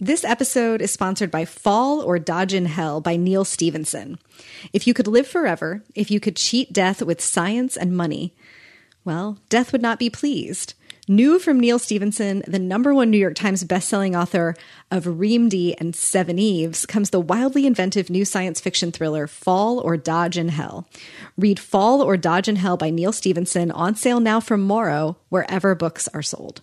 This episode is sponsored by Fall or Dodge in Hell by Neal Stephenson. If you could live forever, if you could cheat death with science and money, well, death would not be pleased. New from Neal Stephenson, the number one New York Times bestselling author of Reamde and Seveneves, comes the wildly inventive new science fiction thriller Fall or Dodge in Hell. Read Fall or Dodge in Hell by Neal Stephenson on sale now from Morrow, wherever books are sold.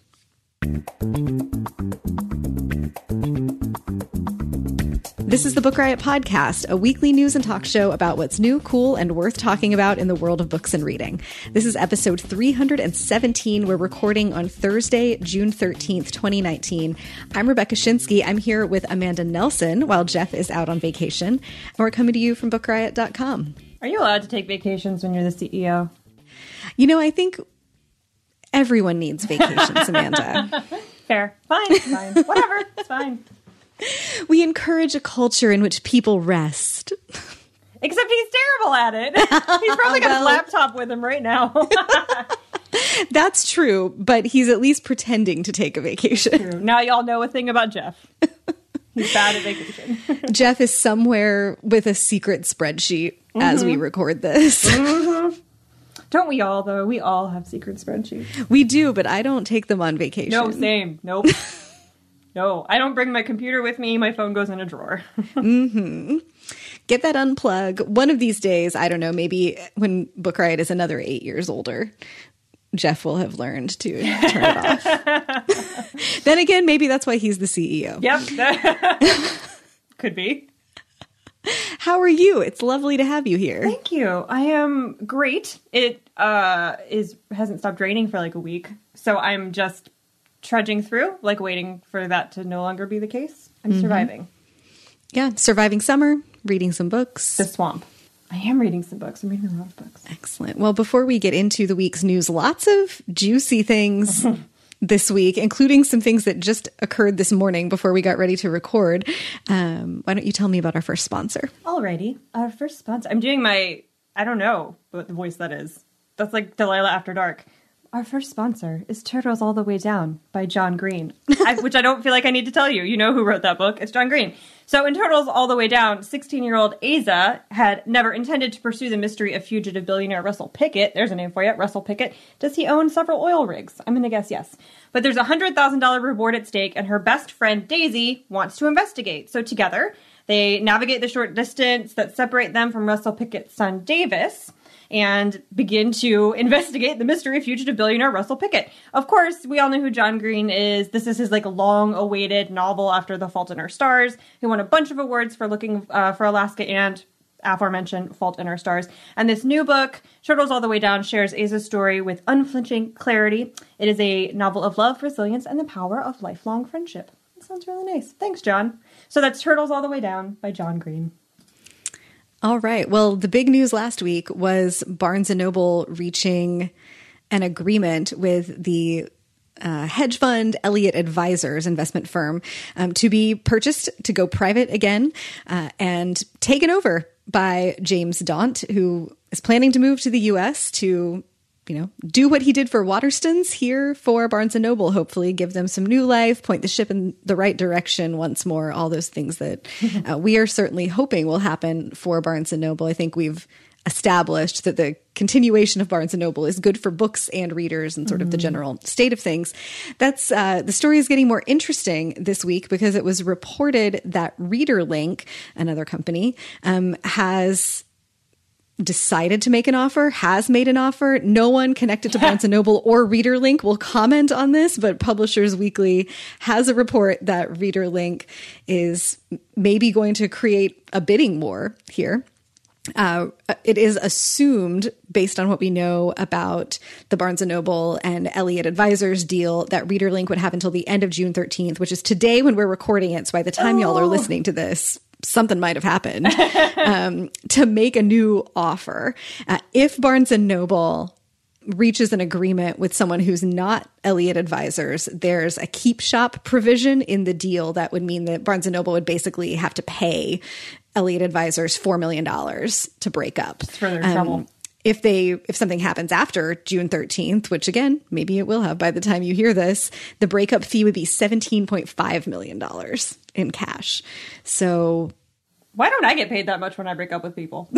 This is the Book Riot Podcast, a weekly news and talk show about what's new, cool, and worth talking about in the world of books and reading. This is episode 317. We're recording on Thursday, June 13th, 2019. I'm Rebecca Schinsky. I'm here with Amanda Nelson while Jeff is out on vacation. And we're coming to you from bookriot.com. Are you allowed to take vacations when you're the CEO? You know, I think everyone needs vacations, Amanda. Fair. Fine. Fine. Whatever. It's fine. We encourage a culture in which people rest. Except he's terrible at it. He's probably got his laptop with him right now. That's true, but he's at least pretending to take a vacation. now y'all know a thing about Jeff. He's bad at vacation. Jeff is somewhere with a secret spreadsheet as we mm-hmm. record this. Mm-hmm. Don't we all though? We all have secret spreadsheets. We do, but I don't take them on vacation. No, same. Nope. no, I don't bring my computer with me. My phone goes in a drawer. mm-hmm. Get that unplug. One of these days, I don't know, maybe when Book Riot is another eight years older, Jeff will have learned to turn it off. then again, maybe that's why he's the CEO. yep. Could be. How are you? It's lovely to have you here. Thank you. I am great. It uh is hasn't stopped raining for like a week. So I'm just trudging through, like waiting for that to no longer be the case. I'm surviving. Yeah, surviving summer, reading some books. The swamp. I am reading some books. I'm reading a lot of books. Excellent. Well, before we get into the week's news, lots of juicy things this week, including some things that just occurred this morning before we got ready to record. Um, why don't you tell me about our first sponsor? Alrighty. Our first sponsor. I'm doing my I don't know what the voice that is. That's like Delilah After Dark. Our first sponsor is Turtles All the Way Down by John Green, I, which I don't feel like I need to tell you. You know who wrote that book. It's John Green. So in Turtles All the Way Down, 16 year old Aza had never intended to pursue the mystery of fugitive billionaire Russell Pickett. There's a name for you, Russell Pickett. Does he own several oil rigs? I'm going to guess yes. But there's a $100,000 reward at stake, and her best friend Daisy wants to investigate. So together, they navigate the short distance that separate them from Russell Pickett's son Davis and begin to investigate the mystery of fugitive billionaire Russell Pickett. Of course, we all know who John Green is. This is his like long-awaited novel after The Fault in Our Stars. He won a bunch of awards for looking uh, for Alaska and aforementioned Fault in Our Stars. And this new book, Turtles All the Way Down, shares Aza's story with unflinching clarity. It is a novel of love, resilience, and the power of lifelong friendship. That sounds really nice. Thanks, John. So that's Turtles All the Way Down by John Green. All right. Well, the big news last week was Barnes and Noble reaching an agreement with the uh, hedge fund Elliott Advisors investment firm um, to be purchased to go private again uh, and taken over by James Daunt, who is planning to move to the U.S. to you know, do what he did for Waterstones here for Barnes and Noble. Hopefully, give them some new life, point the ship in the right direction once more. All those things that uh, we are certainly hoping will happen for Barnes and Noble. I think we've established that the continuation of Barnes and Noble is good for books and readers and sort of the general state of things. That's uh, the story is getting more interesting this week because it was reported that ReaderLink, another company, um, has decided to make an offer, has made an offer. No one connected to Barnes and Noble or ReaderLink will comment on this, but Publishers Weekly has a report that ReaderLink is maybe going to create a bidding war here. Uh, it is assumed, based on what we know about the Barnes and Noble and Elliott Advisors deal, that ReaderLink would have until the end of June 13th, which is today when we're recording it. So by the time y'all are listening to this, something might have happened um, to make a new offer. Uh, if Barnes and Noble reaches an agreement with someone who's not Elliott Advisors, there's a keep shop provision in the deal that would mean that Barnes and Noble would basically have to pay Elliott Advisors four million dollars to break up. It's further trouble. If they if something happens after June 13th, which again, maybe it will have by the time you hear this, the breakup fee would be 17.5 million dollars in cash. So Why don't I get paid that much when I break up with people?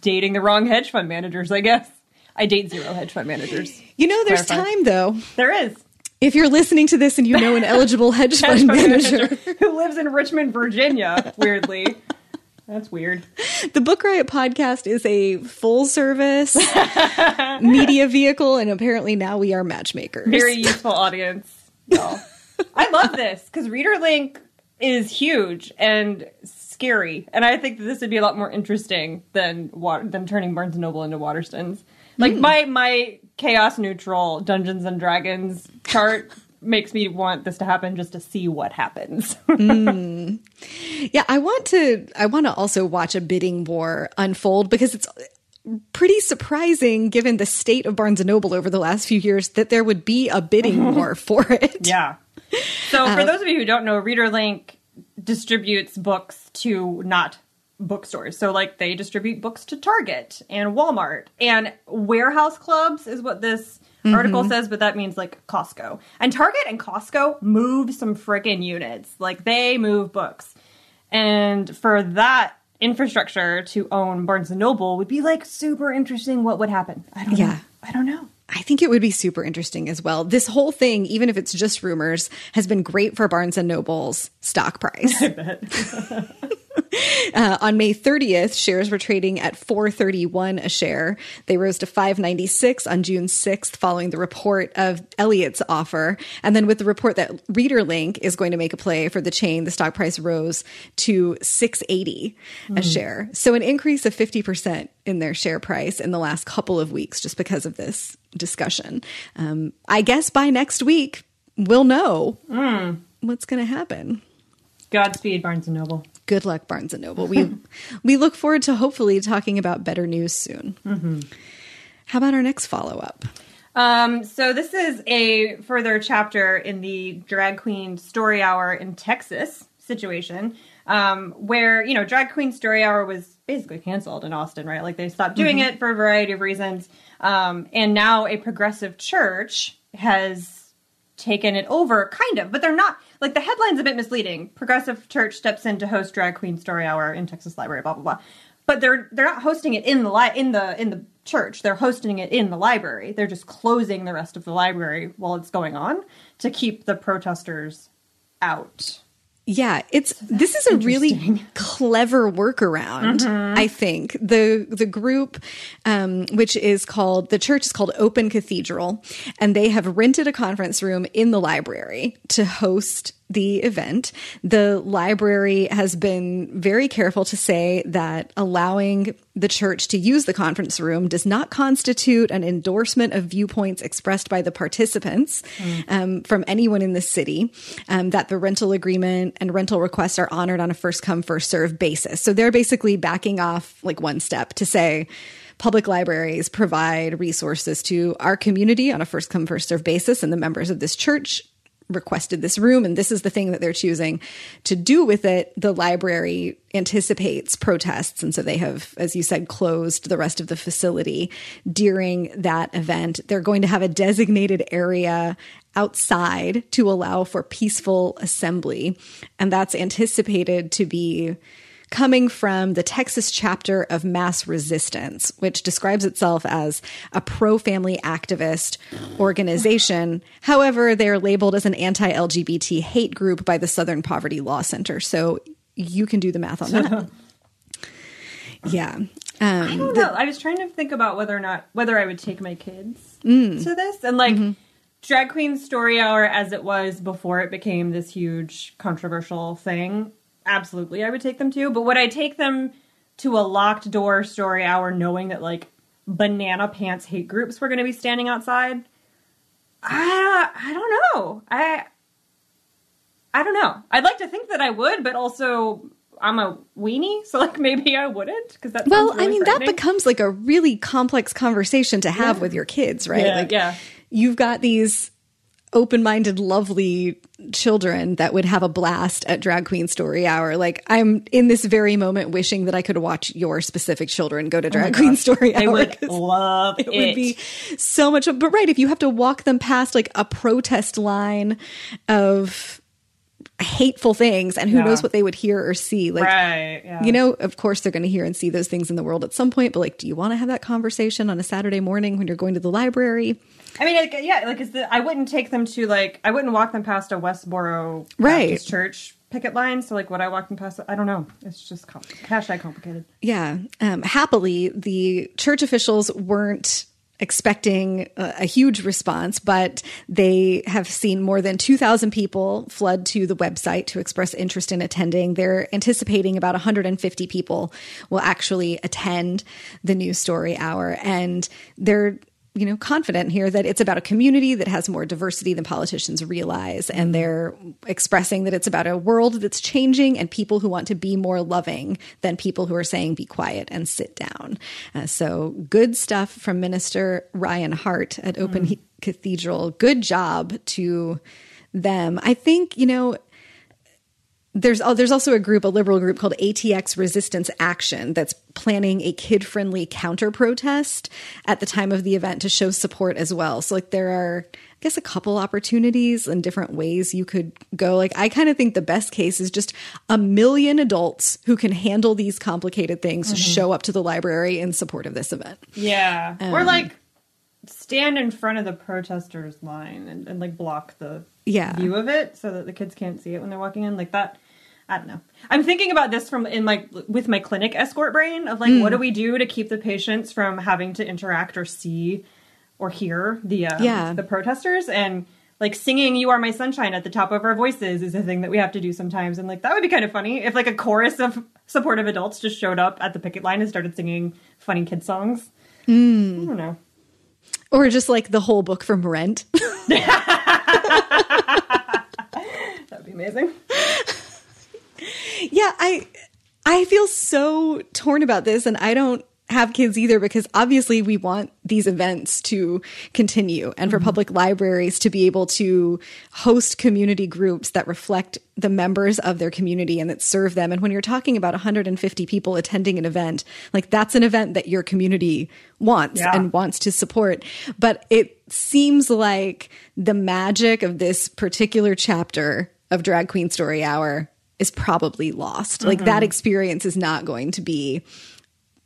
Dating the wrong hedge fund managers, I guess. I date zero hedge fund managers. you know there's Clarify. time though. There is. If you're listening to this and you know an eligible hedge Hedge fund fund manager, manager who lives in Richmond, Virginia, weirdly. That's weird. the Book Riot podcast is a full service media vehicle and apparently now we are matchmakers. Very useful audience. y'all. I love this because ReaderLink is huge and scary, and I think that this would be a lot more interesting than than turning Barnes and Noble into Waterstones. Like hmm. my my chaos neutral Dungeons and Dragons chart makes me want this to happen just to see what happens. Mm. Yeah, I want to I want to also watch a bidding war unfold because it's pretty surprising given the state of Barnes and Noble over the last few years that there would be a bidding war for it. Yeah. So for uh, those of you who don't know, ReaderLink distributes books to not bookstores. So like they distribute books to Target and Walmart and warehouse clubs is what this article mm-hmm. says, but that means like Costco. And Target and Costco move some freaking units. Like they move books. And for that infrastructure to own Barnes and Noble would be like super interesting what would happen. I don't know. Yeah. I don't know. I think it would be super interesting as well. This whole thing, even if it's just rumors, has been great for Barnes and Noble's stock price. Uh, on May 30th, shares were trading at 431 a share. They rose to 596 on June 6th following the report of Elliott's offer. And then with the report that ReaderLink is going to make a play for the chain, the stock price rose to 680 a share. So an increase of 50% in their share price in the last couple of weeks just because of this discussion. Um, I guess by next week, we'll know what's going to happen Godspeed, Barnes and Noble. good luck barnes and noble we we look forward to hopefully talking about better news soon how about our next follow-up Um, so this is a further chapter in the drag queen story hour in Texas situation, um, where you know drag queen story hour was basically canceled in Austin, right? Like they stopped doing it for a variety of reasons, um, and now a progressive church has taken it over, kind of, but they're not. Like the headline's a bit misleading. Progressive church steps in to host drag queen story hour in Texas Library, blah blah blah. But they're they're not hosting it in the li- in the in the church. They're hosting it in the library. They're just closing the rest of the library while it's going on to keep the protesters out. Yeah it's this is a really clever workaround i think. The the group um, which is called the church is called open cathedral and they have rented a conference room in the library to host the event. The library has been very careful to say that allowing the church to use the conference room does not constitute an endorsement of viewpoints expressed by the participants um, from anyone in the city, um, that the rental agreement and rental requests are honored on a first come, first serve basis. So they're basically backing off like one step to say, Public libraries provide resources to our community on a first come, first serve basis, and the members of this church requested this room and this is the thing that they're choosing to do with it the library anticipates protests and so they have as you said closed the rest of the facility during that event. They're going to have a designated area outside to allow for peaceful assembly and that's anticipated to be coming from the Texas chapter of Mass Resistance, which describes itself as a pro family activist organization. However, they're labeled as an anti LGBT hate group by the Southern Poverty Law Center. So you can do the math on that. yeah. Um, I don't know. I was trying to think about whether or not whether I would take my kids to this and like drag queen story hour as it was before it became this huge controversial thing. Absolutely, I would take them to. But would I take them to a locked door story hour, knowing that like banana pants hate groups were going to be standing outside? I I don't know. I I don't know. I'd like to think that I would, but also I'm a weenie, so like maybe I wouldn't because that. Well, really I mean, that becomes like a really complex conversation to have Yeah. with your kids, right? Yeah, like, yeah. you've got these open-minded, lovely children that would have a blast at drag queen story hour. Like, I'm in this very moment wishing that I could watch your specific children go to oh drag queen story Oh They hour. would love it. it would be so much. But right, if you have to walk them past like a protest line of hateful things, and who Yeah. knows what they would hear or see, like. right. Yeah. You know, of course, they're going to hear and see those things in the world at some point, but like, do you want to have that conversation on a Saturday morning when you're going to the library? I mean, like, yeah, like is the I wouldn't take them to like I wouldn't walk them past a Westboro Right. Baptist church picket line. So like, would I walk them past? I don't know. It's just com- hashtag complicated. Yeah. Um, happily, the church officials weren't expecting a, a huge response, but they have seen more than 2,000 people flood to the website to express interest in attending. They're anticipating about 150 people will actually attend the news story hour. And they're you know confident here that it's about a community that has more diversity than politicians realize. And they're expressing that it's about a world that's changing and people who want to be more loving than people who are saying be quiet and sit down. Uh, so good stuff from minister ryan hart at open He- cathedral. Good job to them. I think you know there's oh, there's also a group, a liberal group called ATX Resistance Action that's planning a kid-friendly counter protest at the time of the event to show support as well. So like there are I guess a couple opportunities and different ways you could go. Like I kind of think the best case is just a million adults who can handle these complicated things to mm-hmm. show up to the library in support of this event. Yeah, or um, like stand in front of the protesters line and, and like block the Yeah. view of it so that the kids can't see it when they're walking in like that i don't know. I'm thinking about this from in my with my clinic escort brain of like what do we do to keep the patients from having to interact or see or hear the um, Yeah. the protesters? And like singing you are my sunshine at the top of our voices is a thing that we have to do sometimes. And like that would be kind of funny if like a chorus of supportive adults just showed up at the picket line and started singing funny kid songs. I don't know Or just like the whole book from Rent. That'd be amazing. Yeah, I I feel so torn about this and I don't have kids either because obviously we want these events to continue and for mm-hmm. public libraries to be able to host community groups that reflect the members of their community and that serve them. And when you're talking about 150 people attending an event like that's an event that your community wants Yeah. and wants to support. But it seems like the magic of this particular chapter of drag queen story hour is probably lost. Like that mm-hmm. experience is not going to be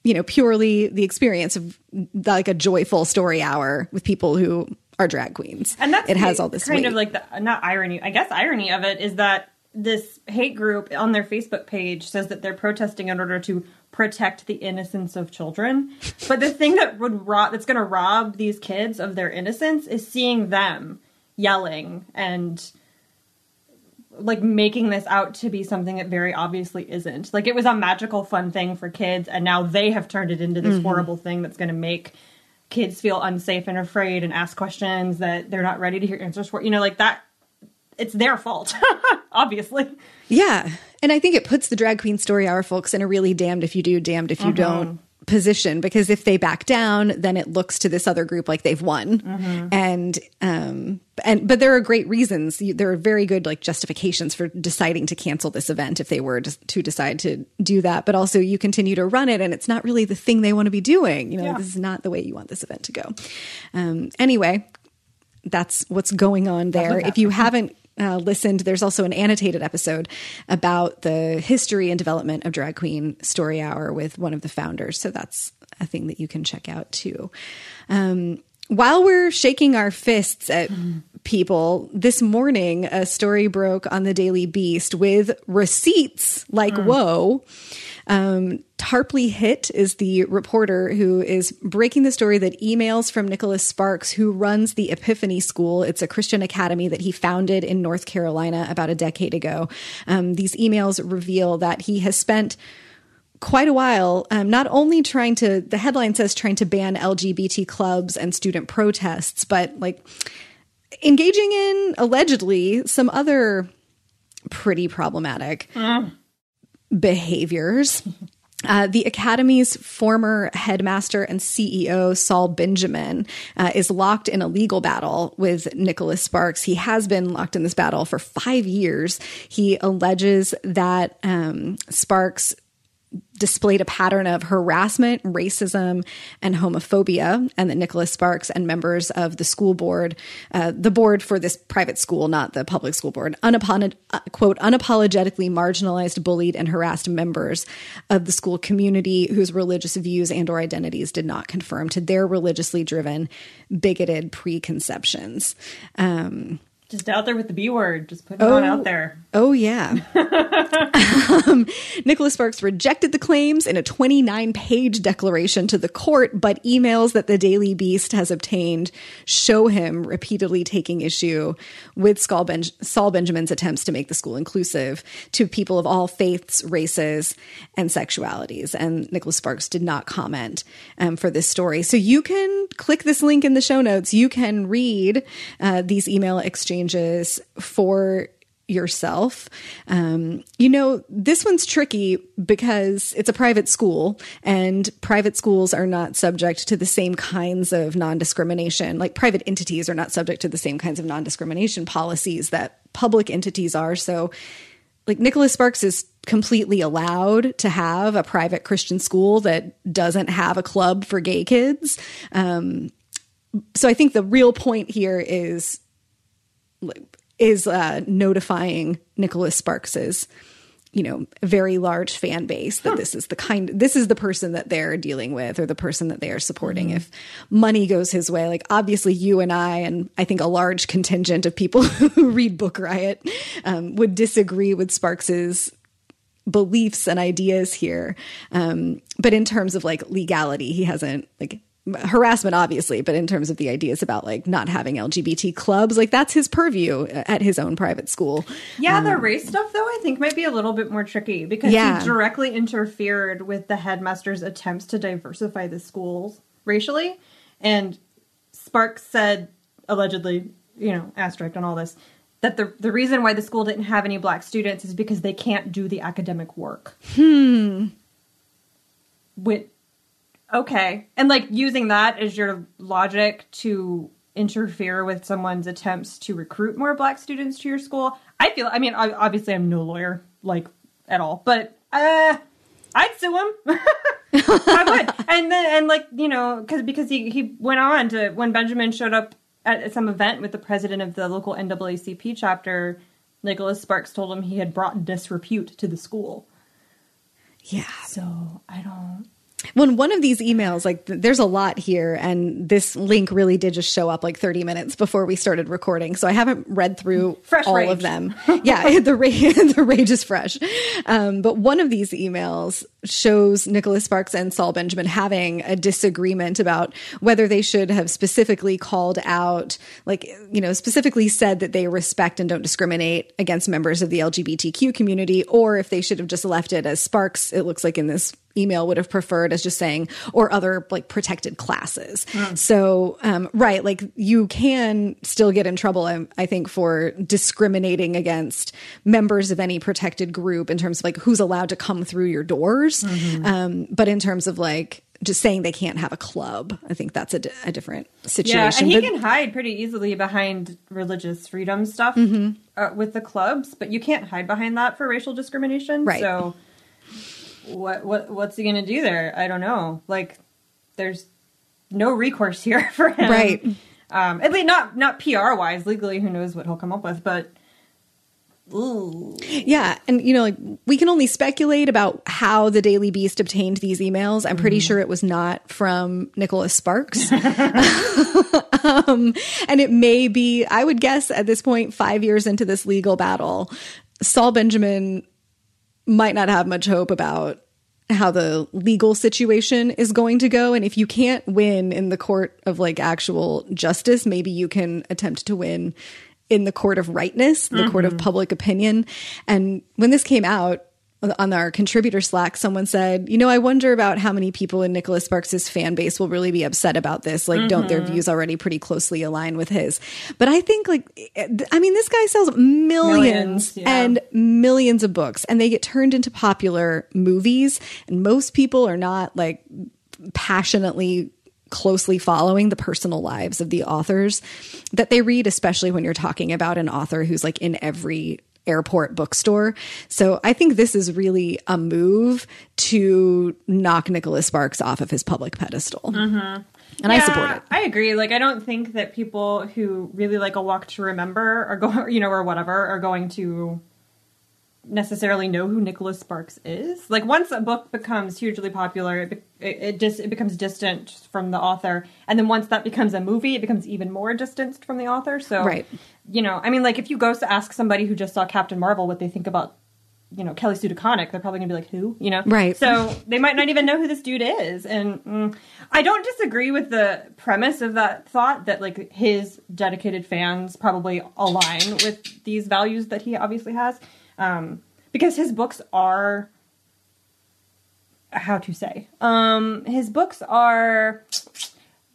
you know purely the experience of like a joyful story hour with people who are drag queens And that's it has all this kind weight. of like the not irony. I guess irony of it is that this hate group on their Facebook page says that they're protesting in order to protect the innocence of children. but the thing that would rob that's going to rob these kids of their innocence is seeing them yelling and like making this out to be something that very obviously isn't. Like it was a magical fun thing for kids and now they have turned it into this mm-hmm. horrible thing that's going to make kids feel unsafe and afraid and ask questions that they're not ready to hear answers for. You know, like that it's their fault. obviously. Yeah. And I think it puts the drag queen story hour folks in a really damned if you do, damned if you mm-hmm. don't position because if they back down, then it looks to this other group like they've won. And, um, and, but there are great reasons. You- There are very good like justifications for deciding to cancel this event if they were to, to decide to do that. But also you continue to run it and it's not really the thing they want to be doing. You know, Yeah. this is not the way you want this event to go. Um, anyway, that's what's going on there. If you haven't uh, listened, there's also an annotated episode about the history and development of Drag Queen Story Hour with one of the founders. So that's a thing that you can check out too. Um, while we're shaking our fists at people, this morning a story broke on the Daily Beast with receipts like, whoa. Um, Tarpley Hitt is the reporter who is breaking the story that emails from Nicholas Sparks, who runs the Epiphany School. It's a Christian academy that he founded in North Carolina about a decade ago. Um, these emails reveal that he has spent quite a while, um, not only trying to, the headline says trying to ban LGBT clubs and student protests, but like engaging in allegedly some other pretty problematic behaviors. Uh, the Academy's former headmaster and CEO, Saul Benjamin, uh, is locked in a legal battle with Nicholas Sparks. He has been locked in this battle for five years. He alleges that um, Sparks displayed a pattern of harassment, racism, and homophobia, and that Nicholas Sparks and members of the school board, uh, the board for this private school, not the public school board, unapolog- uh, quote, unapologetically marginalized, bullied, and harassed members of the school community whose religious views and or identities did not conform to their religiously driven, bigoted preconceptions. Um, just out there with the B word, just putting oh, it out there. Oh, yeah. um, Nicholas Sparks rejected the claims in a 29 page declaration to the court, but emails that the Daily Beast has obtained show him repeatedly taking issue with Saul, ben- Saul Benjamin's attempts to make the school inclusive to people of all faiths, races, and sexualities. And Nicholas Sparks did not comment um, for this story. So you can click this link in the show notes. You can read uh, these email exchanges for yourself. Um, you know, this one's tricky because it's a private school and private schools are not subject to the same kinds of non discrimination. Like private entities are not subject to the same kinds of non discrimination policies that public entities are. So, like Nicholas Sparks is completely allowed to have a private Christian school that doesn't have a club for gay kids. Um, so I think the real point here is is uh, notifying Nicholas Sparks's you know very large fan base that huh. this is the kind this is the person that they're dealing with or the person that they are supporting mm-hmm. if money goes his way like obviously you and i and i think a large contingent of people who read book riot um, would disagree with sparks's beliefs and ideas here um, but in terms of like legality he hasn't like harassment obviously but in terms of the ideas about like not having lgbt clubs like that's his purview at his own private school. Yeah um, the race stuff though i think might be a little bit more tricky because yeah. he directly interfered with the headmaster's attempts to diversify the schools racially. And sparks said allegedly you know asterisk on all this that the the reason why the school didn't have any black students is because they can't do the academic work. Hmm. With Okay. And like using that as your logic to interfere with someone's attempts to recruit more black students to your school. I feel I mean obviously I'm no lawyer like at all, but uh I'd sue him. I would. And then and like, you know, cuz because he he went on to when Benjamin showed up at some event with the president of the local NAACP chapter, Nicholas Sparks told him he had brought disrepute to the school. Yeah. So, I don't when one of these emails, like there's a lot here, and this link really did just show up like 30 minutes before we started recording. So I haven't read through fresh all rage. of them. yeah, the rage, the rage is fresh. Um, but one of these emails shows Nicholas Sparks and Saul Benjamin having a disagreement about whether they should have specifically called out, like, you know, specifically said that they respect and don't discriminate against members of the LGBTQ community, or if they should have just left it as Sparks, it looks like in this email would have preferred as just saying or other like protected classes mm. so um, right like you can still get in trouble I, I, think for discriminating against members of any protected group in terms of like who's allowed to come through your doors mm-hmm. um, but in terms of like just saying they can't have a club. I think that's a, d- a different situation. Yeah, and he but, can hide pretty easily behind religious freedom stuff mm-hmm. uh, with the clubs, but you can't hide behind that for racial discrimination. Right. So what what what's he gonna do there? I don't know. Like, there's no recourse here for him, right? Um, at least not not PR wise. Legally, who knows what he'll come up with, but. Ooh. Yeah, and you know, like we can only speculate about how the Daily Beast obtained these emails. I'm pretty mm. sure it was not from Nicholas Sparks, um, and it may be. I would guess at this point, five years into this legal battle, Saul Benjamin might not have much hope about how the legal situation is going to go. And if you can't win in the court of like actual justice, maybe you can attempt to win in the court of rightness, the mm-hmm. court of mm-hmm. public opinion. And when this came out, on our contributor Slack, someone said, you know, I wonder about how many people in Nicholas Sparks's fan base will really be upset about this. Like, mm-hmm. don't their views already pretty closely align with his? But I think, like, I mean, this guy sells millions, millions yeah. and millions of books, and they get turned into popular movies. And most people are not like passionately closely following the personal lives of the authors that they read, especially when you're talking about an author who's like in every airport bookstore. So I think this is really a move to knock Nicholas Sparks off of his public pedestal. Mm-hmm. And yeah, I support it. I agree. Like, I don't think that people who really like a walk to remember or go, you know, or whatever are going to necessarily know who Nicholas Sparks is. Like once a book becomes hugely popular, it it, it just it becomes distant from the author, and then once that becomes a movie, it becomes even more distanced from the author. So, right. You know, I mean, like if you go to ask somebody who just saw Captain Marvel what they think about. You know Kelly Sue DeConnick, they're probably gonna be like, "Who?" You know, right? So they might not even know who this dude is. And mm, I don't disagree with the premise of that thought that like his dedicated fans probably align with these values that he obviously has um, because his books are how to say um, his books are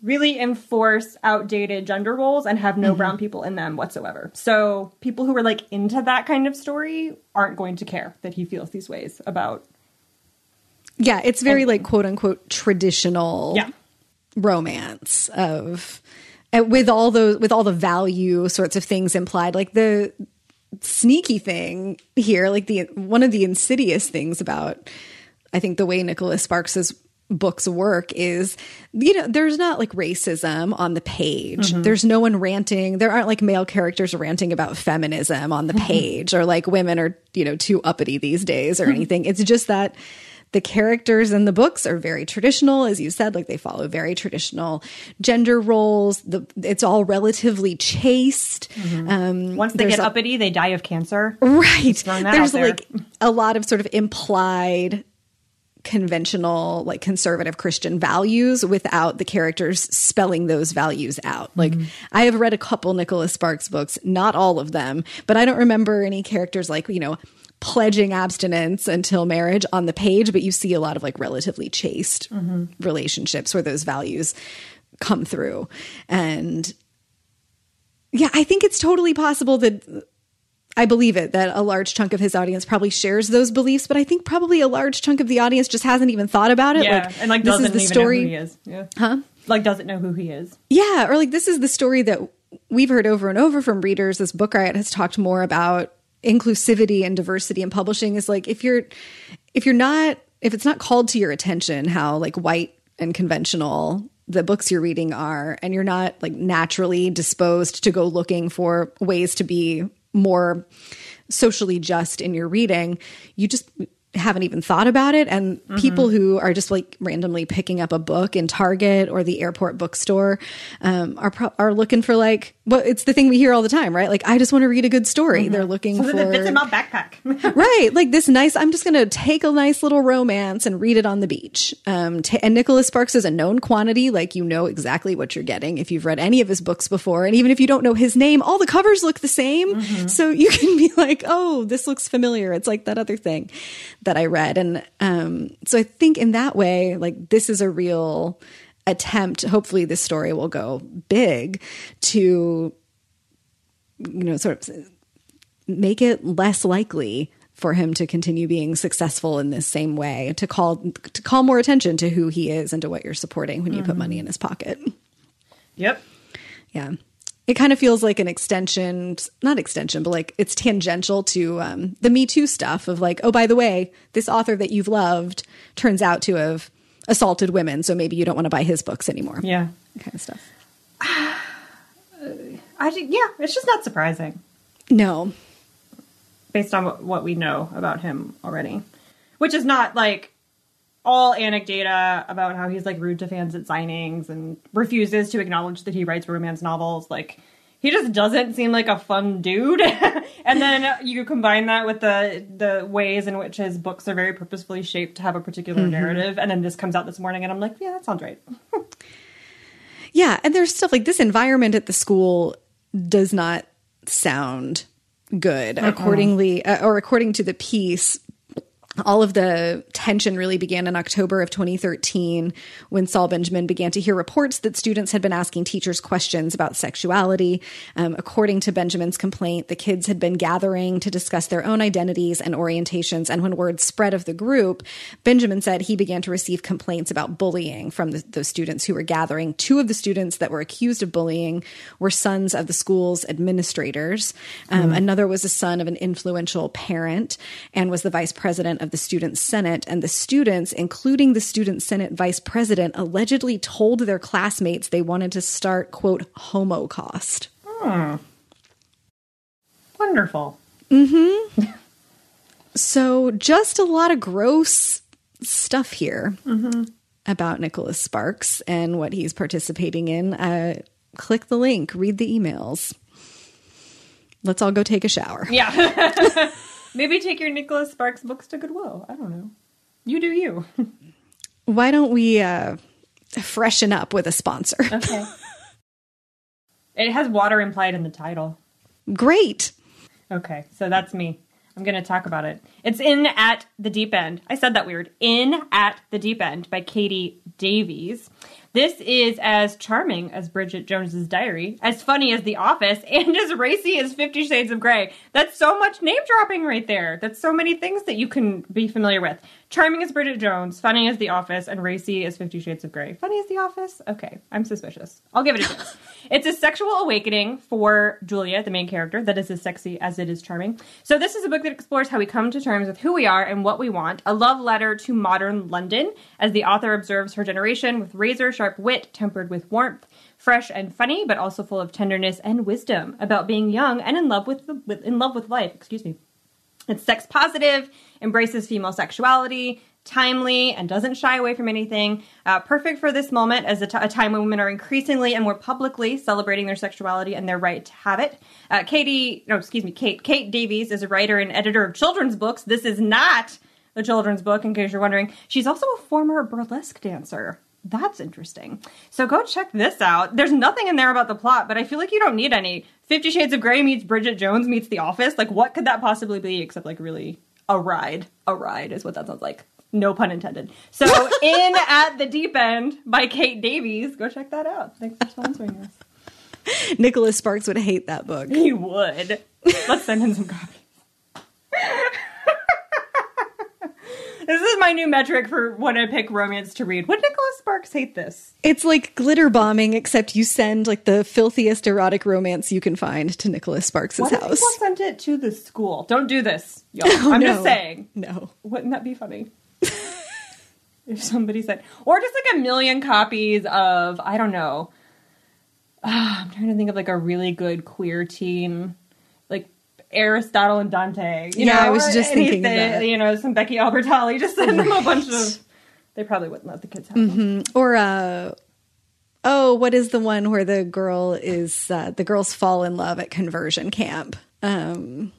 really enforce outdated gender roles and have no mm-hmm. brown people in them whatsoever. So people who are like into that kind of story aren't going to care that he feels these ways about. Yeah, it's very anything. like quote unquote traditional yeah. romance of with all those with all the value sorts of things implied like the sneaky thing here, like the one of the insidious things about I think the way Nicholas Sparks's books work is you know there's not like racism on the page mm-hmm. there's no one ranting there aren't like male characters ranting about feminism on the mm-hmm. page or like women are you know too uppity these days or anything it's just that the characters in the books are very traditional, as you said, like they follow very traditional gender roles. The it's all relatively chaste. Mm-hmm. Um, Once they get a, uppity, they die of cancer. Right. There's there. like a lot of sort of implied conventional like conservative christian values without the characters spelling those values out like mm-hmm. i have read a couple nicholas sparks books not all of them but i don't remember any characters like you know pledging abstinence until marriage on the page, but you see a lot of like relatively chaste mm-hmm. relationships where those values come through. And yeah, I think it's totally possible that I believe it that a large chunk of his audience probably shares those beliefs, but I think probably a large chunk of the audience just hasn't even thought about it. Yeah, like, and like this is the story. he is. Yeah. Huh? Like doesn't know who he is. Yeah, or like this is the story that we've heard over and over from readers. This book riot has talked more about inclusivity and diversity in publishing is like if you're if you're not if it's not called to your attention how like white and conventional the books you're reading are and you're not like naturally disposed to go looking for ways to be more socially just in your reading you just haven't even thought about it and mm-hmm. people who are just like randomly picking up a book in target or the airport bookstore um, are pro- are looking for like well it's the thing we hear all the time right? Like i just want to read a good story. Mm-hmm. they're looking for that fits in my backpack. Right. Like this nice i'm just gonna take a nice little romance and read it on the beach. Um, t- and nicholas sparks is a known quantity. Like you know exactly what you're getting if you've read any of his books before. And even if you don't know his name all the covers look the same. Mm-hmm. so you can be like oh this looks familiar. It's like that other thing that I read. And um, so I think in that way, like this is a real attempt. Hopefully, this story will go big to, you know, sort of make it less likely for him to continue being successful in this same way to call to call more attention to who he is and to what you're supporting when you mm-hmm. put money in his pocket. Yep. Yeah it kind of feels like an extension, not extension, but like it's tangential to um, the Me Too stuff of like, oh, by the way, this author that you've loved turns out to have assaulted women, so maybe you don't want to buy his books anymore. Yeah, kind of stuff. I yeah, it's just not surprising. No, based on what we know about him already, which is not like all anecdata about how he's like rude to fans at signings and refuses to acknowledge that he writes romance novels. Like he just doesn't seem like a fun dude. and then you combine that with the the ways in which his books are very purposefully shaped to have a particular mm-hmm. narrative. And then this comes out this morning, and I'm like, yeah, that sounds right. yeah, and there's stuff like this environment at the school does not sound good. Mm-mm. Accordingly, uh, or according to the piece, all of the tension really began in October of 2013 when Saul Benjamin began to hear reports that students had been asking teachers questions about sexuality. Um, according to Benjamin's complaint, the kids had been gathering to discuss their own identities and orientations. And when word spread of the group, Benjamin said he began to receive complaints about bullying from the, those students who were gathering. Two of the students that were accused of bullying were sons of the school's administrators. Um, mm. Another was a son of an influential parent and was the vice president of of the Student Senate, and the students, including the Student Senate vice president, allegedly told their classmates they wanted to start, quote, homocost. Hmm. Wonderful. Mm-hmm. so just a lot of gross stuff here mm-hmm. about Nicholas Sparks and what he's participating in. Uh, click the link, read the emails. Let's all go take a shower. Yeah. Maybe take your Nicholas Sparks books to Goodwill. I don't know. You do you. Why don't we uh, freshen up with a sponsor? Okay. it has water implied in the title. Great. Okay, so that's me. I'm going to talk about it. It's in at the deep end. I said that weird. In at the deep end by Katie Davies. This is as charming as Bridget Jones's Diary, as funny as The Office, and as racy as Fifty Shades of Grey. That's so much name dropping right there. That's so many things that you can be familiar with. Charming as Bridget Jones, funny as The Office, and racy as Fifty Shades of Grey. Funny as The Office? Okay, I'm suspicious. I'll give it a chance. it's a sexual awakening for Julia, the main character, that is as sexy as it is charming. So, this is a book that explores how we come to terms with who we are and what we want. A love letter to modern London, as the author observes her generation with razor sharp wit tempered with warmth fresh and funny, but also full of tenderness and wisdom about being young and in love with, the, with in love with life. Excuse me. It's sex positive, embraces female sexuality, timely, and doesn't shy away from anything. Uh, perfect for this moment as a, t- a time when women are increasingly and more publicly celebrating their sexuality and their right to have it. Uh, Katie, no, excuse me, Kate, Kate Davies is a writer and editor of children's books. This is not a children's book, in case you're wondering. She's also a former burlesque dancer. That's interesting. So go check this out. There's nothing in there about the plot, but I feel like you don't need any. Fifty Shades of Grey meets Bridget Jones meets The Office. Like, what could that possibly be except like really a ride? A ride is what that sounds like. No pun intended. So, in at the deep end by Kate Davies. Go check that out. Thanks for sponsoring us. Nicholas Sparks would hate that book. He would. Let's send him some copies. This is my new metric for when I pick romance to read. Would Nicholas Sparks hate this? It's like glitter bombing, except you send like the filthiest erotic romance you can find to Nicholas Sparks' what house. If sent it to the school. Don't do this, y'all. Oh, I'm no. just saying. No. Wouldn't that be funny? if somebody said, or just like a million copies of, I don't know. Uh, I'm trying to think of like a really good queer teen like Aristotle and Dante. yeah, know, I was just thinking that. You know, some Becky Albertalli. Just send them a bunch of. They probably wouldn't let the kids have mm-hmm. them. Or uh, oh, what is the one where the girl is uh, the girls fall in love at conversion camp? Um,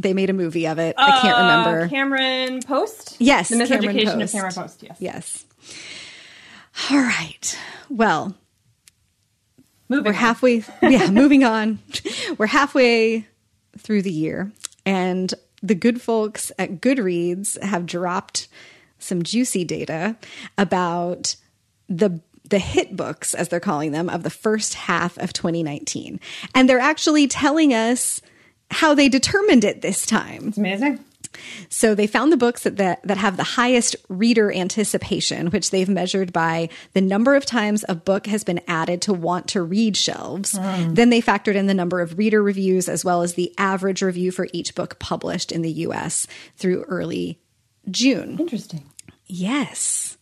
they made a movie of it. Uh, I can't uh, remember. Cameron Post. Yes, the miseducation Post. of Cameron Post. Yes. Yes. All right. Well, moving we're halfway. yeah, moving on. We're halfway through the year, and the good folks at Goodreads have dropped some juicy data about the the hit books as they're calling them of the first half of 2019 and they're actually telling us how they determined it this time it's amazing so they found the books that, that, that have the highest reader anticipation, which they've measured by the number of times a book has been added to want to read shelves. Mm. Then they factored in the number of reader reviews as well as the average review for each book published in the US through early June. Interesting. Yes.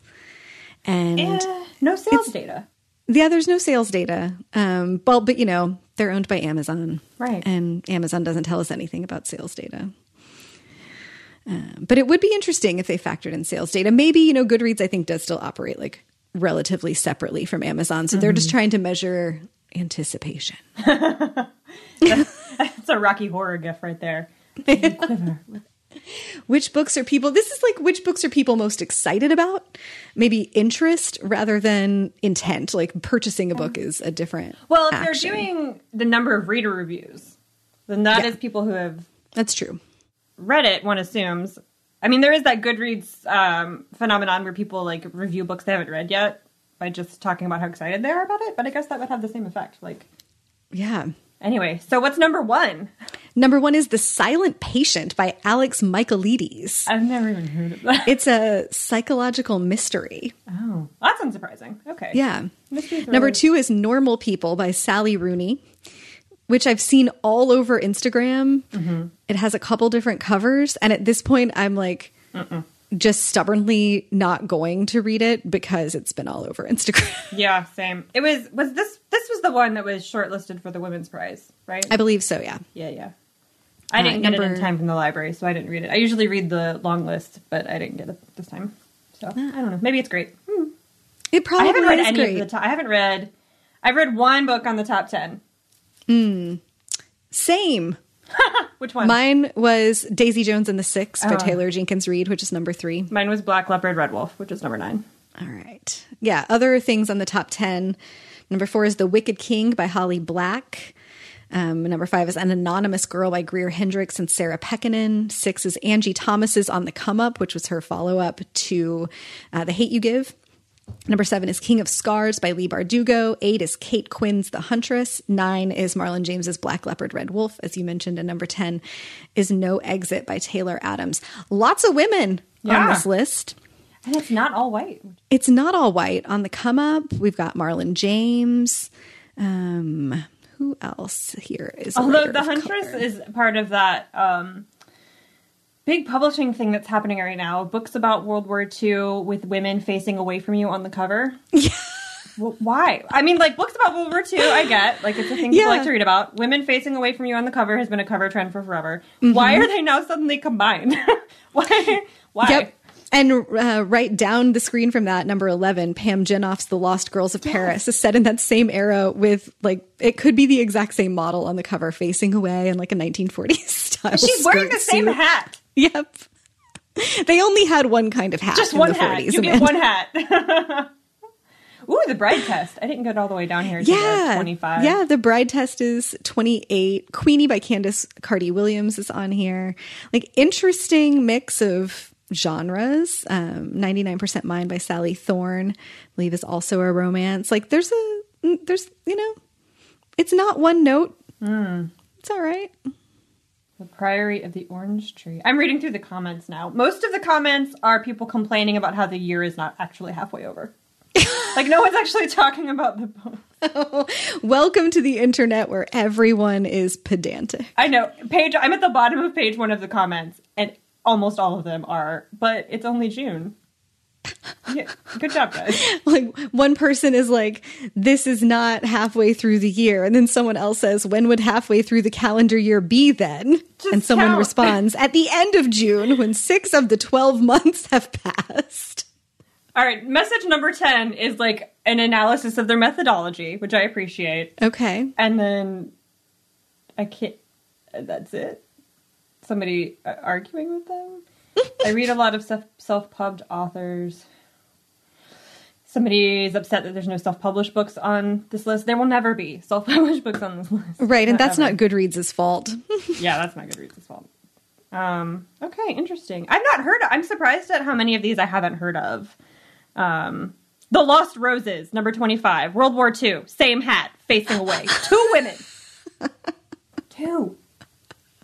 And no sales data. Yeah, there's no sales data. Um, well, but you know, they're owned by Amazon. Right. And Amazon doesn't tell us anything about sales data. Um, but it would be interesting if they factored in sales data. Maybe, you know, Goodreads, I think, does still operate like relatively separately from Amazon. So mm-hmm. they're just mm-hmm. trying to measure anticipation. that's, a Rocky Horror gif right there. which books are people this is like which books are people most excited about maybe interest rather than intent like purchasing a book is a different well if action. they're doing the number of reader reviews then that yeah. is people who have that's true read it, one assumes, I mean, there is that Goodreads um, phenomenon where people like review books they haven't read yet by just talking about how excited they are about it. But I guess that would have the same effect. Like, Yeah. anyway, so what's number one? Number one is The Silent Patient by Alex Michaelides. I've never even heard of that. It's a psychological mystery. Oh, that's unsurprising. Okay. Yeah. Number two is Normal People by Sally Rooney, which I've seen all over Instagram. Mm-hmm. It has a couple different covers. And at this point, I'm like, just stubbornly not going to read it because it's been all over Instagram. Yeah, same. It was was this this was the one that was shortlisted for the Women's Prize, right? I believe so, yeah. yeah, yeah. I didn't get it in time from the library, so I didn't read it. I usually read the long list, but I didn't get it this time. So I don't know. Maybe it's great. Hmm. It I haven't read any great. of the. top I haven't read. I've read one book on the top ten. Same. Which one? Mine was Daisy Jones and the Six by Oh. Taylor Jenkins Reid, which is number three. Mine was Black Leopard, Red Wolf, which is number nine. All right. Yeah. Other things on the top 10. Number four is The Wicked King by Holly Black. Um, number five is An Anonymous Girl by Greer Hendricks and Sarah Pekkanen. Six is Angie Thomas's On the Come Up, which was her follow up to uh, The Hate You Give. Number seven is King of Scars by Leigh Bardugo. Eight is Kate Quinn's The Huntress. Nine is Marlon James's Black Leopard Red Wolf, as you mentioned. And number 10 is No Exit by Taylor Adams. Lots of women on this list. And it's not all white. It's not all white. On the come up, we've got Marlon James. Um, who else here is? Although The Huntress color? is part of that um, big publishing thing that's happening right now. Books about World War II with women facing away from you on the cover. Yeah. Well, why? I mean, like books about World War II, I get. Like it's a thing Yeah. people like to read about. Women facing away from you on the cover has been a cover trend for forever. Mm-hmm. Why are they now suddenly combined? why? Why? Yep. And uh, right down the screen from that, number 11, Pam Jenoff's The Lost Girls of Paris is set in that same era with, like, it could be the exact same model on the cover, facing away in like a 1940s style. She's wearing the same suit. hat. Yep. They only had one kind of hat. Just one hat. 40s, You get one hat. Ooh, the bride test. I didn't get all the way down here to yeah, the 25. Yeah, the bride test is 28. Queenie by Candace Cardi Williams is on here. Like interesting mix of genres. Um, 99% Mine by Sally Thorne, I believe is also a romance. Like there's a there's you know, it's not one note. Hmm. It's all right. The Priory of the Orange Tree. I'm reading through the comments now. Most of the comments are people complaining about how the year is not actually halfway over. like no one's actually talking about the book. Welcome to the internet where everyone is pedantic. I know. Page I'm at the bottom of page one of the comments, and almost all of them are, but it's only June. Yeah, good job, guys. like one person is like this is not halfway through the year and then someone else says when would halfway through the calendar year be then Just and someone count. responds at the end of june when 6 of the 12 months have passed All right, message number 10 is like an analysis of their methodology, which I appreciate. okay And then I can't, that's it. Somebody uh, arguing with them. I read a lot of self pubbed authors. Somebody's upset that there's no self published books on this list. There will never be self published books on this list. right and that's ever. not goodreads' fault Yeah, that's not Goodreads' fault. Um, okay, interesting. I've not heard. I'm surprised at how many of these I haven't heard of. Um, the Lost Roses, number twenty-five, World War II, same hat, facing away, two women, two.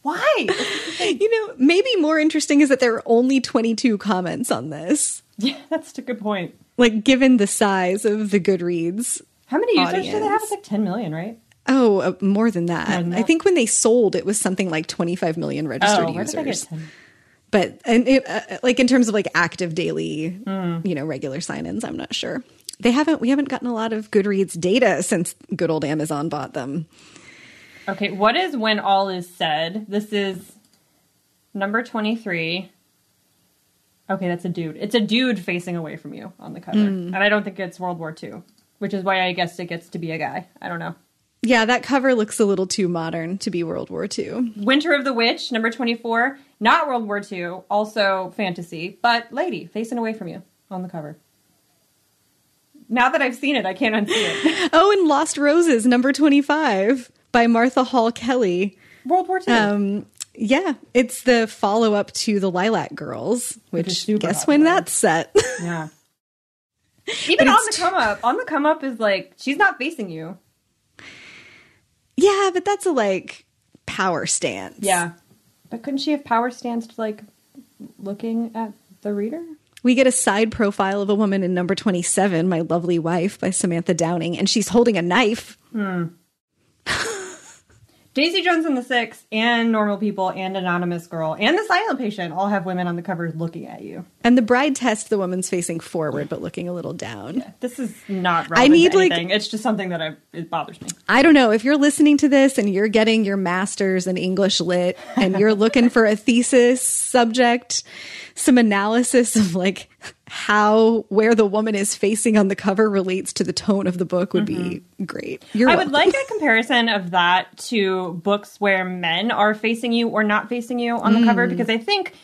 Why? you know maybe more interesting is that there are only 22 comments on this Yeah, that's a good point. like given the size of the goodreads How many users do they have? It's like ten million, right? oh uh, more than that More than i think when they sold it was something like 25 million registered oh, where did I get users 10? but and it, uh, like in terms of like active daily Hmm. you know regular sign-ins i'm not sure they haven't we haven't gotten a lot of goodreads data since good old amazon bought them Okay, what is when all is said? This is number 23. Okay, that's a dude. It's a dude facing away from you on the cover. Hmm. And I don't think it's World War II, which is why I guess it gets to be a guy. I don't know. yeah that cover looks a little too modern to be world war ii Winter of the Witch, number 24. Not World War II, also fantasy, but lady facing away from you on the cover. Now that I've seen it, I can't unsee it. oh and lost roses number 25 by martha hall kelly World War II. um Yeah, it's the follow up to the Lilac Girls, which guess when popular. that's set. Yeah. Even on the come up, on the come up is like she's not facing you. yeah, but that's a like power stance. Yeah, but couldn't she have power stance to like looking at the reader? We get a side profile of a woman in number 27, My Lovely Wife by Samantha Downing, and she's holding a knife. Daisy Jones and the Six, and Normal People, and Anonymous Girl, and The Silent Patient all have women on the covers looking at you. And the bride test, the woman's facing forward but looking a little down. This is not I need, to like- it's just something that I, it bothers me. I don't know if you're listening to this and you're getting your master's in English lit and you're looking for a thesis subject, some analysis of like how where the woman is facing on the cover relates to the tone of the book would be great. You're Mm-hmm. I would like a comparison of that to books where men are facing you or not facing you on the cover because I think,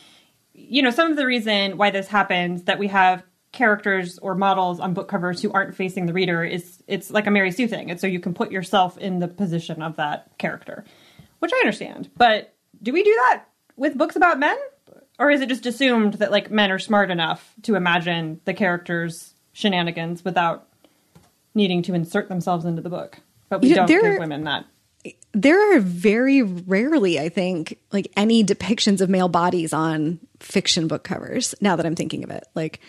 you know, some of the reason why this happens that we have characters or models on book covers who aren't facing the reader is it's like a Mary Sue thing. It's so you can put yourself in the position of that character, which I understand. But do we do that with books about men? Or is it just assumed that like men are smart enough to imagine the characters' shenanigans without needing to insert themselves into the book? But we You don't give women that. there are very rarely, I think, like any depictions of male bodies on fiction book covers. Now that I'm thinking of it, like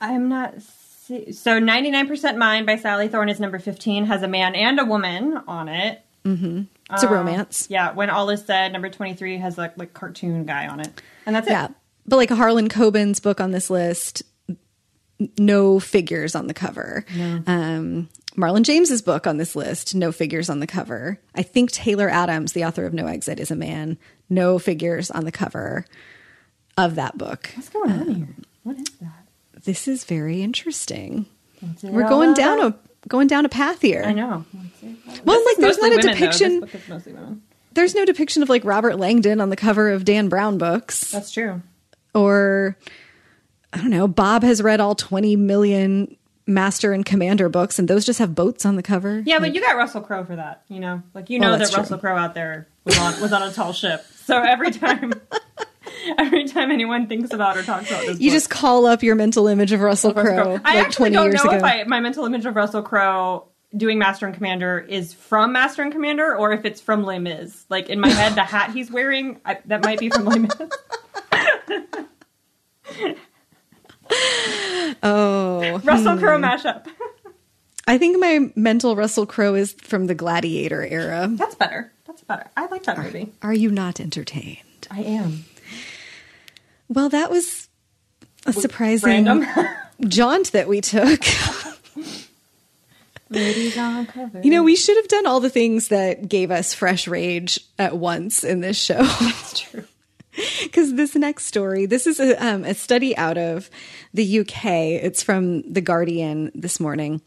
I'm not. See- so 99% Mine by Sally Thorne is number 15, has a man and a woman on it. Mm-hmm. It's a romance. Yeah, when all is said, number 23 has like like cartoon guy on it. And that's Yeah. it. But like Harlan Coben's book on this list, no figures on the cover. Um, Marlon James's book on this list, no figures on the cover. I think Taylor Adams, the author of No Exit, is a man, no figures on the cover of that book. What's going on here? What is that? This is very interesting. We're going down a going down a path here. I know. What's it about? Well, This like, there's not a women, though. depiction- is mostly women. There's no depiction of like Robert Langdon on the cover of Dan Brown books. That's true. or I don't know, Bob has read all 20 million Master and Commander books, and those just have boats on the cover. Yeah, but you got Russell Crowe for that, you know? Like, you oh, know that's that. Russell Crowe out there was on, was on a tall ship. So every time. Every time anyone thinks about or talks about this, You book, just call up your mental image of Russell Russell Crowe. I like actually 20 don't years know ago. if I, my mental image of Russell Crowe doing Master and Commander is from Master and Commander or if it's from Les Mis. Like in my head, the hat he's wearing I, that might be from Les Mis. oh, Russell Crowe hmm. mashup. I think my mental Russell Crowe is from the Gladiator era. That's better. That's better. I like that movie. Are you not entertained? I am. Well, that was a surprising jaunt that we took. Ladies on cover. You know, we should have done all the things that gave us fresh rage at once in this show. That's true. Because this next story, this is a, um, a study out of the UK. It's from The Guardian this morning.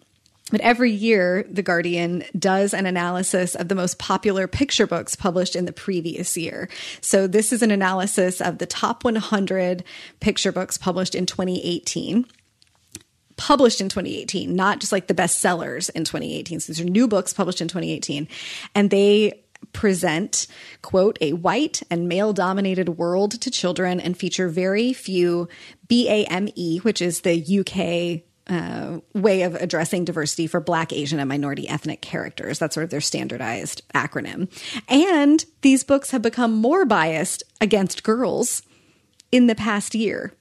But every year, The Guardian does an analysis of the most popular picture books published in the previous year. So, this is an analysis of the top 100 picture books published in 2018 published in 2018, not just like the bestsellers in 2018. So these are new books published in 2018. And they present, quote, a white and male dominated world to children and feature very few BAME, which is the UK uh, way of addressing diversity for Black, Asian, and minority ethnic characters. That's sort of their standardized acronym. And these books have become more biased against girls in the past year.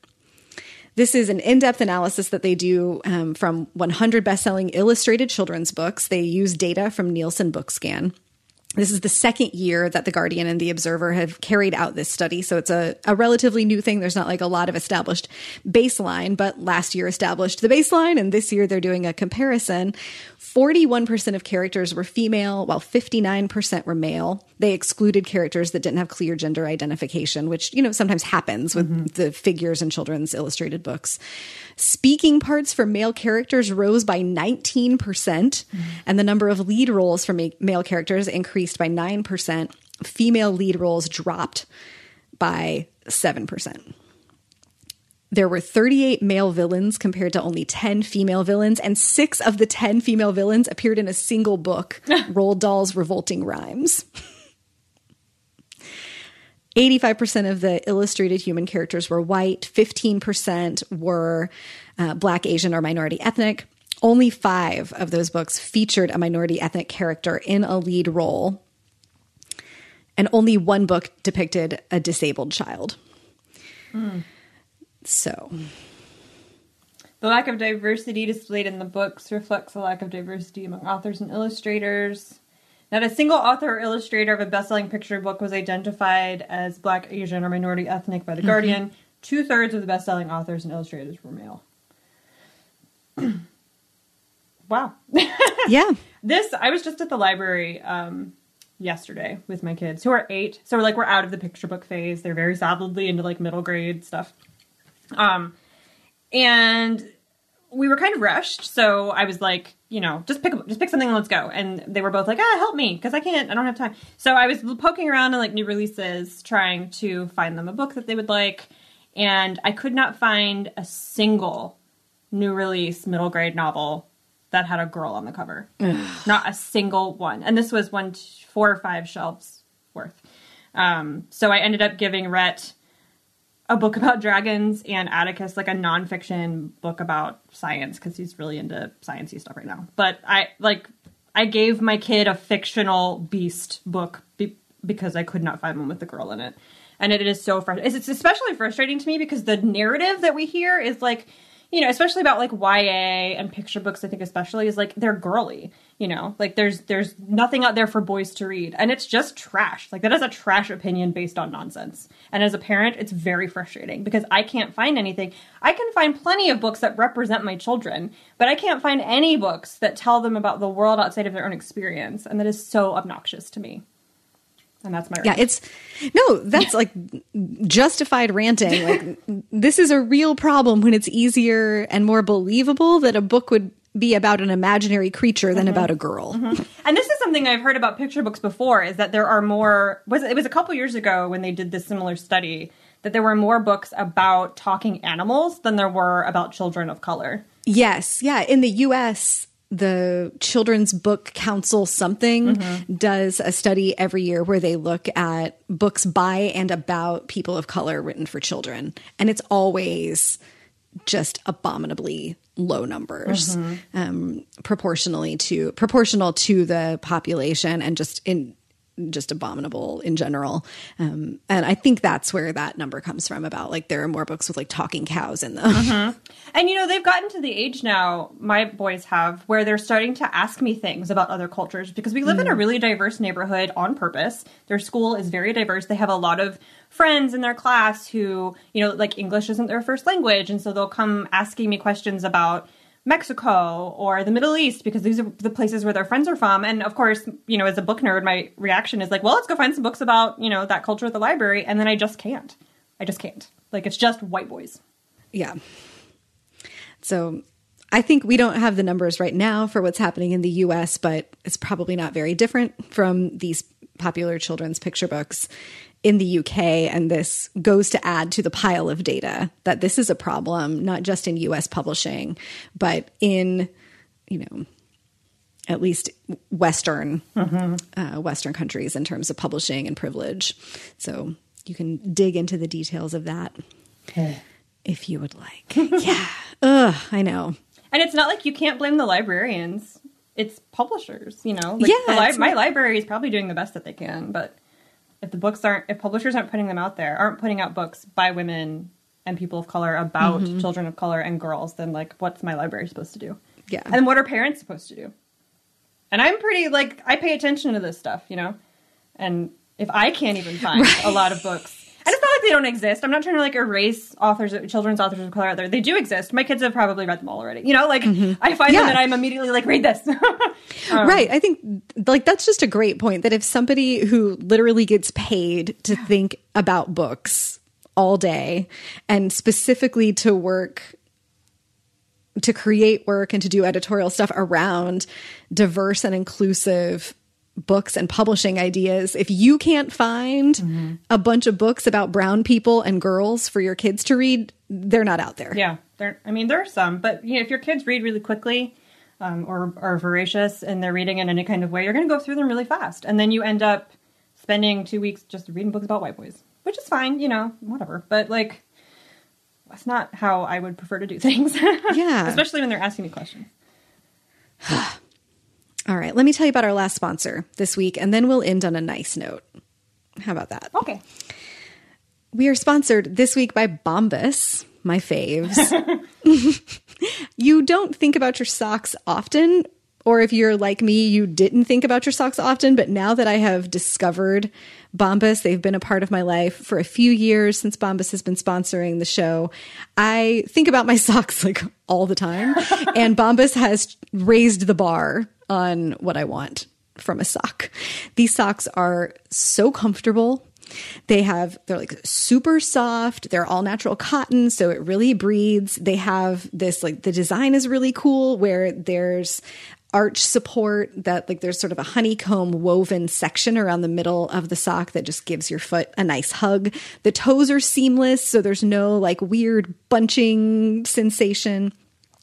This is an in depth analysis that they do um, from 100 best selling illustrated children's books. They use data from Nielsen Bookscan. This is the second year that The Guardian and The Observer have carried out this study. So it's a, a relatively new thing. There's not like a lot of established baseline, but last year established the baseline, and this year they're doing a comparison. 41% of characters were female, while 59% were male. They excluded characters that didn't have clear gender identification, which, you know, sometimes happens with mm-hmm. the figures in children's illustrated books. Speaking parts for male characters rose by 19%, and the number of lead roles for ma- male characters increased by 9%. Female lead roles dropped by 7%. There were 38 male villains compared to only 10 female villains, and six of the 10 female villains appeared in a single book, Roald Dahl's Revolting Rhymes. 85% of the illustrated human characters were white, 15% were uh, black, Asian, or minority ethnic. Only five of those books featured a minority ethnic character in a lead role, and only one book depicted a disabled child. Mm. So. The lack of diversity displayed in the books reflects the lack of diversity among authors and illustrators. Not a single author or illustrator of a best-selling picture book was identified as Black, Asian, or minority ethnic by The mm-hmm. Guardian. Two thirds of the best-selling authors and illustrators were male. wow. yeah. This I was just at the library um, yesterday with my kids who are eight. So we're like we're out of the picture book phase. They're very solidly into like middle grade stuff. Um, and we were kind of rushed, so I was like, you know, just pick just pick something and let's go. And they were both like, ah, help me because I can't, I don't have time. So I was poking around in like new releases, trying to find them a book that they would like, and I could not find a single new release middle grade novel that had a girl on the cover. not a single one. And this was one, four or five shelves worth. Um, so I ended up giving Rhett a book about dragons and Atticus, like a nonfiction book about science, because he's really into sciencey stuff right now. But I like I gave my kid a fictional beast book be- because I could not find one with the girl in it, and it is so frustrating. It's especially frustrating to me because the narrative that we hear is like you know, especially about like YA and picture books, I think especially is like they're girly, you know, like there's there's nothing out there for boys to read, and it's just trash. Like that is a trash opinion based on nonsense. And as a parent, it's very frustrating because I can't find anything. I can find plenty of books that represent my children, but I can't find any books that tell them about the world outside of their own experience, and that is so obnoxious to me and that's my rant. yeah it's no that's like justified ranting like this is a real problem when it's easier and more believable that a book would be about an imaginary creature than mm-hmm. about a girl mm-hmm. and this is something i've heard about picture books before is that there are more was it was a couple years ago when they did this similar study that there were more books about talking animals than there were about children of color yes yeah in the us the Children's Book Council something mm-hmm. does a study every year where they look at books by and about people of color written for children. And it's always just abominably low numbers mm-hmm. um, proportionally to proportional to the population and just in just abominable in general. Um, and I think that's where that number comes from about like there are more books with like talking cows in them. Mm-hmm. And you know, they've gotten to the age now, my boys have, where they're starting to ask me things about other cultures because we live mm. in a mm. really diverse neighborhood on purpose. Their school is very diverse. They have a lot of friends in their class who, you know, like English isn't their first language. And so they'll come asking me questions about Mexico or the Middle East because these are the places where their friends are from. And of course, you know, as a book nerd, my reaction is like, well, let's go find some books about, you know, that culture at the library. And then I just can't. I just can't. Like, it's just white boys. Yeah. So I think we don't have the numbers right now for what's happening in the US, but it's probably not very different from these popular children's picture books in the UK, and this goes to add to the pile of data that this is a problem, not just in US publishing, but in, you know, at least Western mm-hmm. uh, Western countries in terms of publishing and privilege. So you can dig into the details of that if you would like. yeah, ugh, I know. And it's not like you can't blame the librarians. It's publishers, you know. Like yeah, li- my library is probably doing the best that they can, but if the books aren't if publishers aren't putting them out there aren't putting out books by women and people of color about mm-hmm. children of color and girls then like what's my library supposed to do yeah and what are parents supposed to do and i'm pretty like i pay attention to this stuff you know and if i can't even find right. a lot of books and it's not like they don't exist. I'm not trying to like erase authors, children's authors of color out there. They do exist. My kids have probably read them all already. You know, like mm-hmm. I find yeah. them and I'm immediately like, read this. um, right. I think like that's just a great point. That if somebody who literally gets paid to think about books all day and specifically to work to create work and to do editorial stuff around diverse and inclusive books and publishing ideas. If you can't find mm-hmm. a bunch of books about brown people and girls for your kids to read, they're not out there. Yeah, there. I mean, there are some, but you know, if your kids read really quickly um, or are voracious and they're reading in any kind of way, you're going to go through them really fast, and then you end up spending two weeks just reading books about white boys. which is fine, you know, whatever. But like, that's not how I would prefer to do things. Yeah. especially when they're asking me questions. All right, let me tell you about our last sponsor this week, and then we'll end on a nice note. How about that? Okay. We are sponsored this week by Bombas, my faves. you don't think about your socks often, or if you're like me, you didn't think about your socks often, but now that I have discovered Bombas, they've been a part of my life for a few years since Bombas has been sponsoring the show. I think about my socks like all the time, and Bombas has raised the bar on what I want from a sock. These socks are so comfortable. They have, they're like super soft. They're all natural cotton, so it really breathes. They have this, like, the design is really cool where there's arch support that, like, there's sort of a honeycomb woven section around the middle of the sock that just gives your foot a nice hug. The toes are seamless, so there's no, like, weird bunching sensation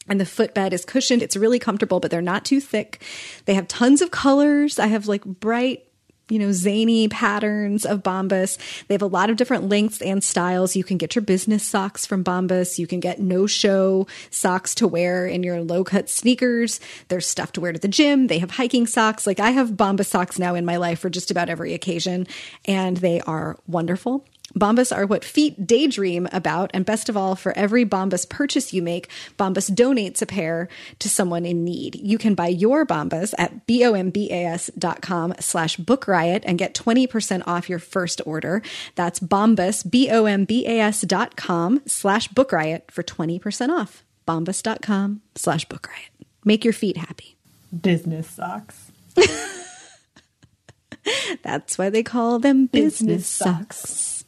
and the footbed is cushioned. It's really comfortable, but they're not too thick. They have tons of colors. I have like bright, you know, zany patterns of Bombas. They have a lot of different lengths and styles. You can get your business socks from Bombas. You can get no show socks to wear in your low cut sneakers. There's stuff to wear to the gym. They have hiking socks. Like I have Bombas socks now in my life for just about every occasion, and they are wonderful. Bombas are what feet daydream about, and best of all, for every Bombas purchase you make, Bombas donates a pair to someone in need. You can buy your Bombas at B-O-M-B-A-S dot com slash book riot and get 20% off your first order. That's Bombas, B-O-M-B-A-S dot com slash book riot for 20% off. Bombas.com slash book riot. Make your feet happy. Business socks. That's why they call them business, socks.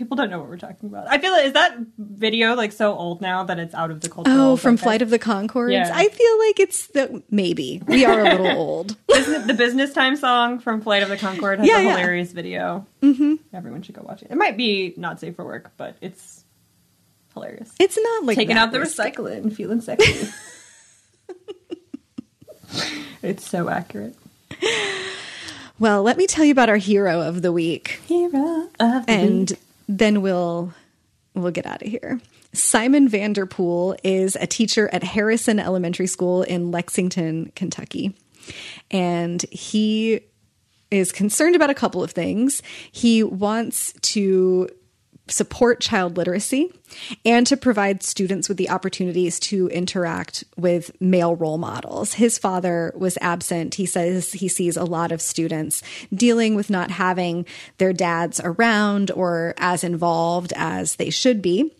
People don't know what we're talking about. I feel like is that video like so old now that it's out of the culture. Oh, from Flight of the Conchords. Yeah. I feel like it's the maybe we are a little old. Business, the business time song from Flight of the Conchords has Yeah, a yeah. hilarious video. Mm-hmm. Everyone should go watch it. It might be not safe for work, but it's hilarious. It's not like Taking out the recycling feeling sexy. it's so accurate. Well, let me tell you about our hero of the week, Hero of the and then we'll we'll get out of here. Simon Vanderpool is a teacher at Harrison Elementary School in Lexington, Kentucky. And he is concerned about a couple of things. He wants to support child literacy and to provide students with the opportunities to interact with male role models. His father was absent. He says he sees a lot of students dealing with not having their dads around or as involved as they should be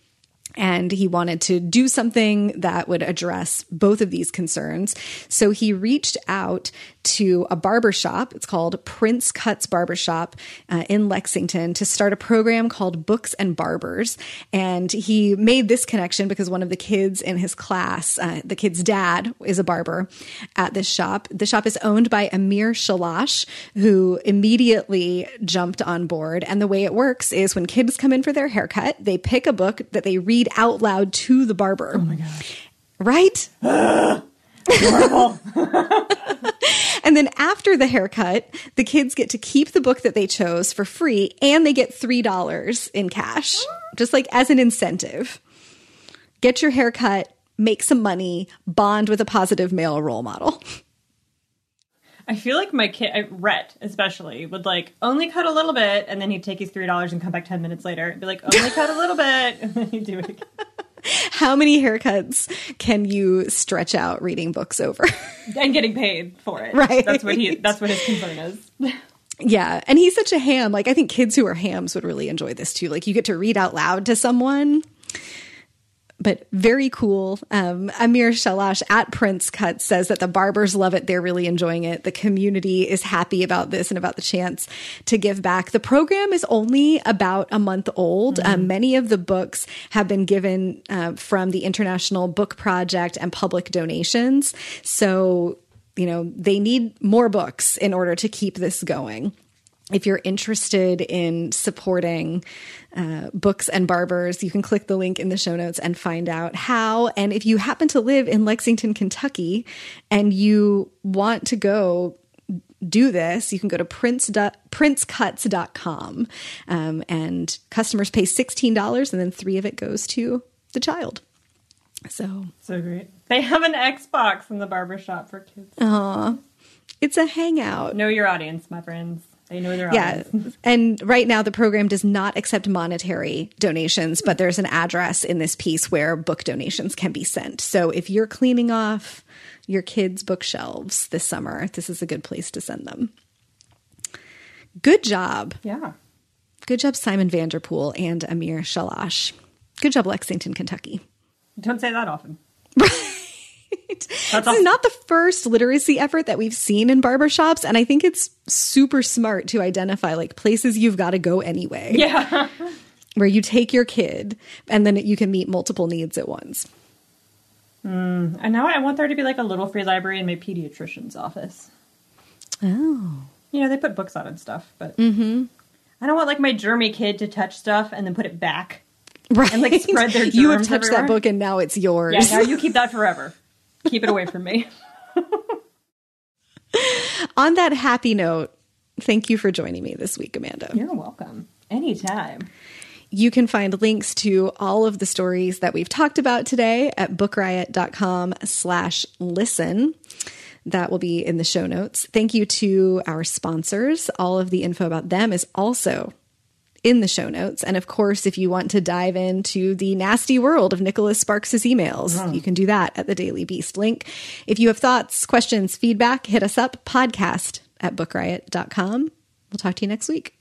and he wanted to do something that would address both of these concerns. So he reached out to a barbershop. It's called Prince Cuts Barbershop uh, in Lexington to start a program called Books and Barbers. And he made this connection because one of the kids in his class, uh, the kid's dad, is a barber at this shop. The shop is owned by Amir Shalash, who immediately jumped on board. And the way it works is when kids come in for their haircut, they pick a book that they read out loud to the barber. Oh my gosh. Right? and then after the haircut, the kids get to keep the book that they chose for free and they get $3 in cash, just like as an incentive. Get your haircut, make some money, bond with a positive male role model. I feel like my kid, I- Rhett especially, would like only cut a little bit, and then he'd take his three dollars and come back ten minutes later and be like, only cut a little bit, and then he'd do it. Again. How many haircuts can you stretch out reading books over? and getting paid for it. Right. That's what he. That's what his concern is. Yeah. And he's such a ham. Like, I think kids who are hams would really enjoy this too. Like, you get to read out loud to someone. But very cool. Um, Amir Shalash at Prince Cut says that the barbers love it. They're really enjoying it. The community is happy about this and about the chance to give back. The program is only about a month old. Um, many of the books have been given uh, from the International Book Project and public donations. So, you know, they need more books in order to keep this going if you're interested in supporting uh, books and barbers, you can click the link in the show notes and find out how. And if you happen to live in Lexington, Kentucky, and you want to go do this, you can go to prince princecuts.com um, and customers pay $16 and then three of it goes to the child. So, So great. They have an Xbox in the barbershop for kids. it's a hangout. Know your audience, my friends. They know their Yeah. audience. And right now, the program does not accept monetary donations, but there's an address in this piece where book donations can be sent. So if you're cleaning off your kids' bookshelves this summer, this is a good place to send them. Good job. Yeah. Good job, Simon Vanderpool and Amir Shalash. Good job, Lexington, Kentucky. Don't say that often. This That's is awesome. not the first literacy effort that we've seen in barbershops, and I think it's super smart to identify like places you've got to go anyway. Yeah. where you take your kid and then you can meet multiple needs at once. And now I want there to be like a little free library in my pediatrician's office. Oh. You know, they put books on and stuff, but mm-hmm. I don't want like my germy kid to touch stuff and then put it back. Right. And, like, spread their you have touched everywhere. that book and now it's yours. Yeah, now you keep that forever. Keep it away from me. On that happy note, thank you for joining me this week, Amanda. You're welcome. Anytime. You can find links to all of the stories that we've talked about today at bookriot.com slash listen. That will be in the show notes. Thank you to our sponsors. All of the info about them is also in the show notes. And of course, if you want to dive into the nasty world of Nicholas Sparks' emails, uh-huh. you can do that at the Daily Beast link. If you have thoughts, questions, feedback, hit us up podcast at bookriot.com. We'll talk to you next week.